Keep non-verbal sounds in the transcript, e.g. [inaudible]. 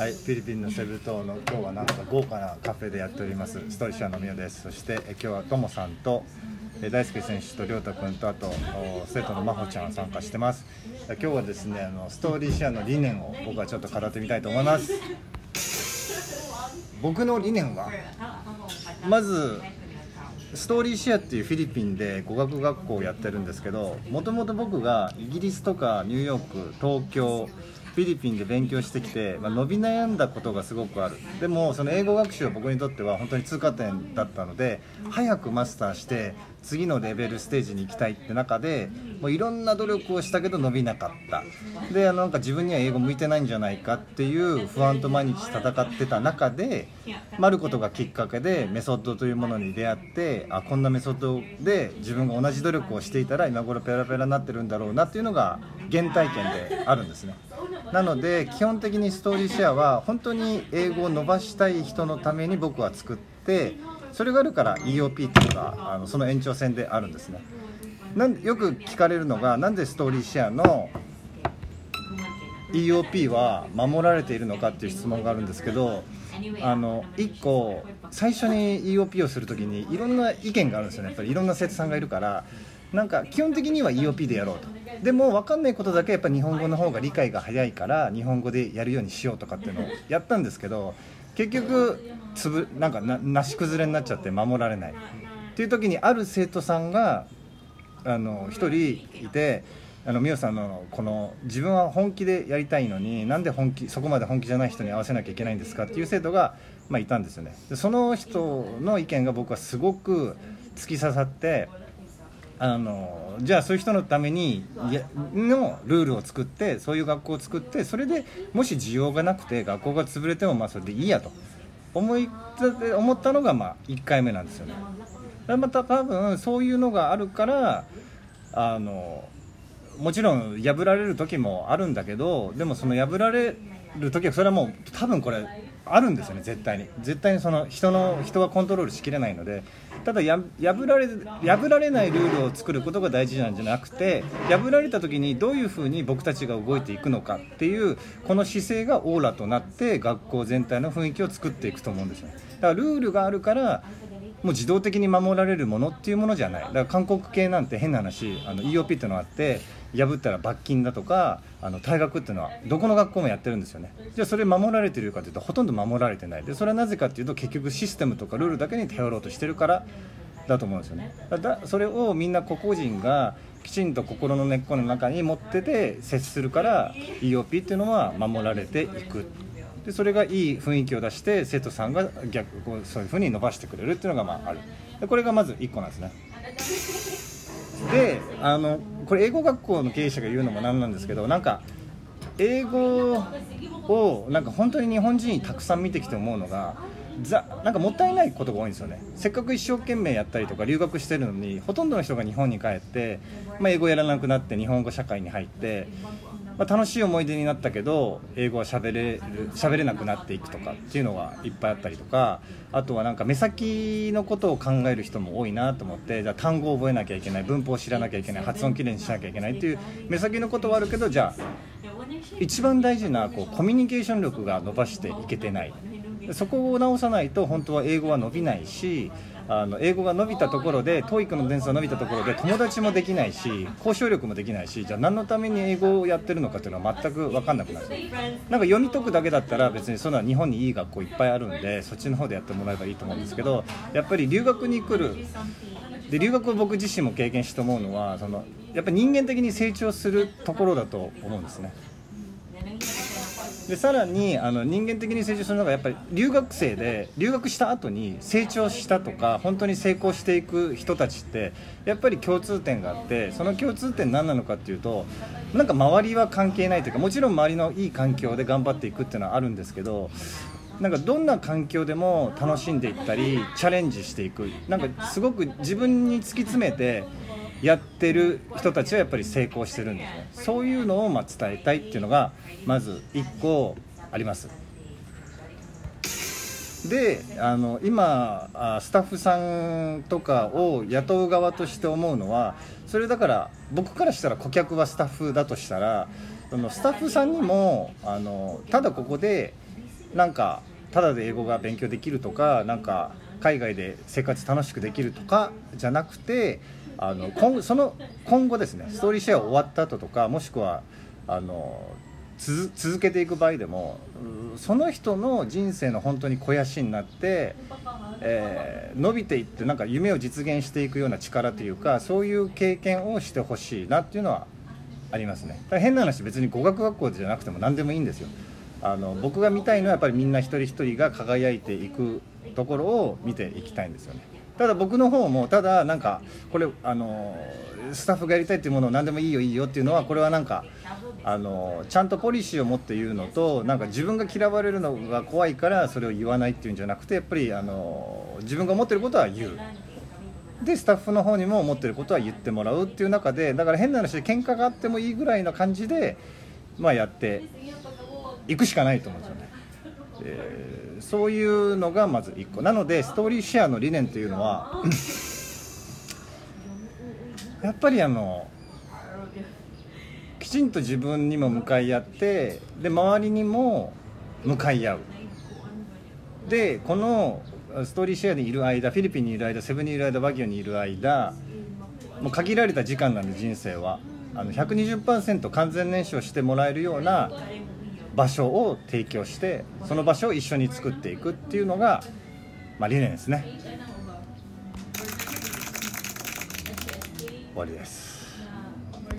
はい、フィリピンのセブ島の今日はなんか豪華なカフェでやっております。ストリシアのみおです。そしてえ今日はともさんとえ大輔選手と亮太君とあとお生徒の真帆ちゃん参加してます。今日はですねあのストーリーシェアの理念を僕はちょっと語ってみたいと思います。僕の理念はまずストーリーシェアっていうフィリピンで語学学校をやってるんですけどもともと僕がイギリスとかニューヨーク東京フィリピンで勉強してきて、まあ、伸び悩んだことがすごくある。でもその英語学習は僕にとっては本当に通過点だったので早くマスターして次のレベルステージに行きたいって中でもういろんな努力をしたけど伸びなかった。であのなんか自分には英語向いてないんじゃないかっていう不安と毎日戦ってた中であることがきっかけでメソッドというものに出会ってあこんなメソッドで自分が同じ努力をしていたら今頃ペラペラになってるんだろうなっていうのが原体験であるんですね。なので基本的にストーリーシェアは本当に英語を伸ばしたい人のために僕は作ってそれがあるから EOP っていうのがあのその延長線であるんですね。なんよく聞かれるのがなんでストーリーシェアの EOP は守られているのかっていう質問があるんですけどあの1個最初に EOP をする時にいろんな意見があるんですよね。やっぱりいろんな生徒さんがいるからなんか基本的には EOP でやろうと。でも分かんないことだけやっぱ日本語の方が理解が早いから日本語でやるようにしようとかっていうのをやったんですけど結局つぶなんかななし崩れになっちゃって守られない。っていう時にある生徒さんがあの1人いてあの美桜さんのこの自分は本気でやりたいのになんで本気そこまで本気じゃない人に合わせなきゃいけないんですかっていう生徒が、まあ、いたんですよね。でその人の意見が僕はすごく突き刺さってあのじゃあそういう人のためにのルールを作ってそういう学校を作ってそれでもし需要がなくて学校が潰れてもまあそれでいいやと思い思ったのがまあ1回目なんですよね。また多分そういうのがあるからあのもちろん破られる時もあるんだけどでもその破られる時はそれはもう多分これあるんですよね絶対に。絶対にその人の人はコントロールしきれないのでただ破られ破られないルールを作ることが大事なんじゃなくて破られた時にどういうふうに僕たちが動いていくのかっていうこの姿勢がオーラとなって学校全体の雰囲気を作っていくと思うんですよだからルールがあるからもう自動的に守られるものっていうものじゃない。だから韓国系なんて変な話あの EOP っていうのがあって破ったら罰金だとかあの退学っていうのはどこの学校もやってるんですよね。じゃあそれ守られてるかというとほとんど守られてない。でそれはなぜかっていうと結局システムとかルールだけに頼ろうとしてるからだと思うんですよね。だそれをみんな個々人がきちんと心の根っこの中に持ってて接するから EOP っていうのは守られていく。でそれがいい雰囲気を出して生徒さんが逆こうそういうふうに伸ばしてくれるっていうのがまあある。でこれがまず1個なんですね。であのこれ英語学校の経営者が言うのもなんなんですけどなんか英語をなんか本当に日本人たくさん見てきて思うのがざなんかもったいないことが多いんですよね。せっかく一生懸命やったりとか留学してるのにほとんどの人が日本に帰って、まあ、英語やらなくなって日本語社会に入ってまあ、楽しい思い出になったけど英語は喋れる喋れなくなっていくとかっていうのがいっぱいあったりとかあとはなんか目先のことを考える人も多いなと思ってじゃあ単語を覚えなきゃいけない文法を知らなきゃいけない発音きれいにしなきゃいけないっていう目先のことはあるけどじゃあ一番大事なこうコミュニケーション力が伸ばしていけてない。そこを直さないと本当は英語は伸びないしあの英語が伸びたところで TOEIC の点数が伸びたところで友達もできないし交渉力もできないしじゃあ何のために英語をやってるのかっていうのは全く分かんなくなる。なんか読み解くだけだったら別にそんな日本にいい学校いっぱいあるんでそっちの方でやってもらえばいいと思うんですけどやっぱり留学に来るで留学を僕自身も経験して思うのはそのやっぱり人間的に成長するところだと思うんですね。でさらにあの人間的に成長するのがやっぱり留学生で留学した後に成長したとか本当に成功していく人たちってやっぱり共通点があってその共通点何なのかっていうとなんか周りは関係ないというかもちろん周りのいい環境で頑張っていくっていうのはあるんですけどなんかどんな環境でも楽しんでいったりチャレンジしていく。なんかすごく自分に突き詰めてやってる人たちはやっぱり成功してるんですね。そういうのをま伝えたいっていうのがまず1個あります。であの今スタッフさんとかを雇う側として思うのはそれだから僕からしたら顧客はスタッフだとしたらそのスタッフさんにもあのただここでなんかただで英語が勉強できるとかなんか海外で生活楽しくできるとかじゃなくてあの今その今後ですねストーリーシェア終わった後とかもしくはあの続けていく場合でもその人の人生の本当に肥やしになって、えー、伸びていってなんか夢を実現していくような力というかそういう経験をしてほしいなっていうのはありますね。変な話別に語学学校じゃなくても何でもいいんですよ。あの僕が見たいのはやっぱりみんな一人一人が輝いていくところを見ていきたいんですよね。ただ僕の方もただなんかこれあのスタッフがやりたいっていうものを何でもいいよいいよっていうのはこれはなんかあのちゃんとポリシーを持って言うのとなんか自分が嫌われるのが怖いからそれを言わないっていうんじゃなくてやっぱりあの自分が思ってることは言うでスタッフの方にも思ってることは言ってもらうっていう中でだから変な話で喧嘩があってもいいぐらいの感じで、まあ、やっていくしかないと思うんですよね。えー、そういうのがまず1個。なのでストーリーシェアの理念というのは [laughs] やっぱりあのきちんと自分にも向かい合ってで周りにも向かい合う。でこのストーリーシェアにいる間フィリピンにいる間セブンにいる間バギオにいる間もう限られた時間なんで人生は。あの120%完全燃焼してもらえるような場所を提供してその場所を一緒に作っていくっていうのが、まあ、理念ですね。終わりです。